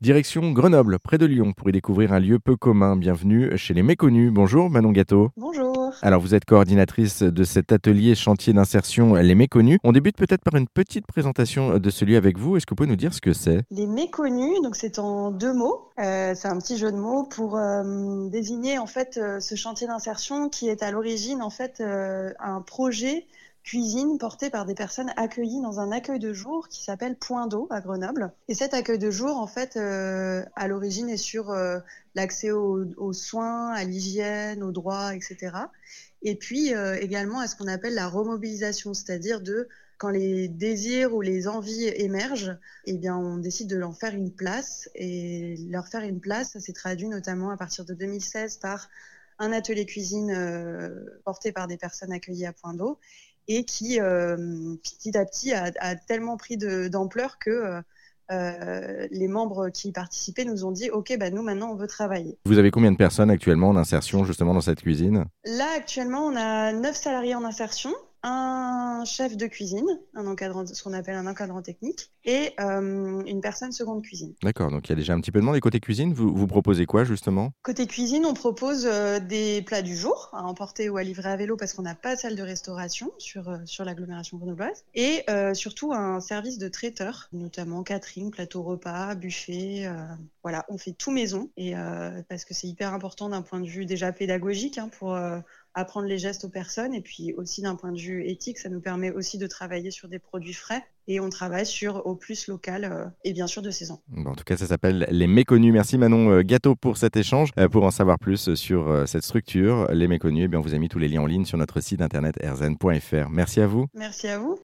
Direction Grenoble, près de Lyon, pour y découvrir un lieu peu commun. Bienvenue chez les Méconnus. Bonjour Manon Gâteau. Bonjour. Alors vous êtes coordinatrice de cet atelier chantier d'insertion Les Méconnus. On débute peut-être par une petite présentation de ce lieu avec vous. Est-ce que vous pouvez nous dire ce que c'est? Les Méconnus, donc c'est en deux mots. Euh, c'est un petit jeu de mots pour euh, désigner en fait euh, ce chantier d'insertion qui est à l'origine en fait un projet cuisine portée par des personnes accueillies dans un accueil de jour qui s'appelle Point d'eau à Grenoble. Et cet accueil de jour, en fait, euh, à l'origine est sur euh, l'accès aux, soins, à l'hygiène, aux droits, etc. Et puis euh, également à ce qu'on appelle la remobilisation, c'est-à-dire de quand les désirs ou les envies émergent, eh bien, on décide de leur faire une place. Et leur faire une place, ça s'est traduit notamment à partir de 2016 par un atelier cuisine porté par des personnes accueillies à Point d'eau et qui, euh, petit à petit, a, a tellement pris d'ampleur que euh, euh, les membres qui y participaient nous ont dit Ok, bah, nous maintenant on veut travailler. Vous avez combien de personnes actuellement en insertion justement dans cette cuisine? Là, actuellement, on a 9 salariés en insertion, un chef de cuisine, un encadrant, ce qu'on appelle un encadrant technique, et euh, une personne seconde cuisine. D'accord, donc il y a déjà un petit peu de monde. Et côté cuisine, vous, vous proposez quoi justement? Côté cuisine, on propose euh, des plats du jour à emporter ou à livrer à vélo parce qu'on n'a pas de salle de restauration sur, euh, sur l'agglomération grenobloise. Et surtout un service de traiteur, notamment catering, plateau repas, buffet. voilà, on fait tout maison et parce que c'est hyper important d'un point de vue déjà pédagogique hein, pour apprendre les gestes aux personnes et puis aussi d'un point de vue éthique, ça nous permet aussi de travailler sur des produits frais et on travaille sur au plus local euh, et bien sûr de saison. En tout cas, ça s'appelle Les Méconnus. Merci Manon euh, Gâteau pour cet échange. Euh, Pour en savoir plus sur cette structure, Les Méconnus, eh bien, on vous a mis tous les liens en ligne sur notre site internet rzn.fr. Merci à vous. Merci à vous.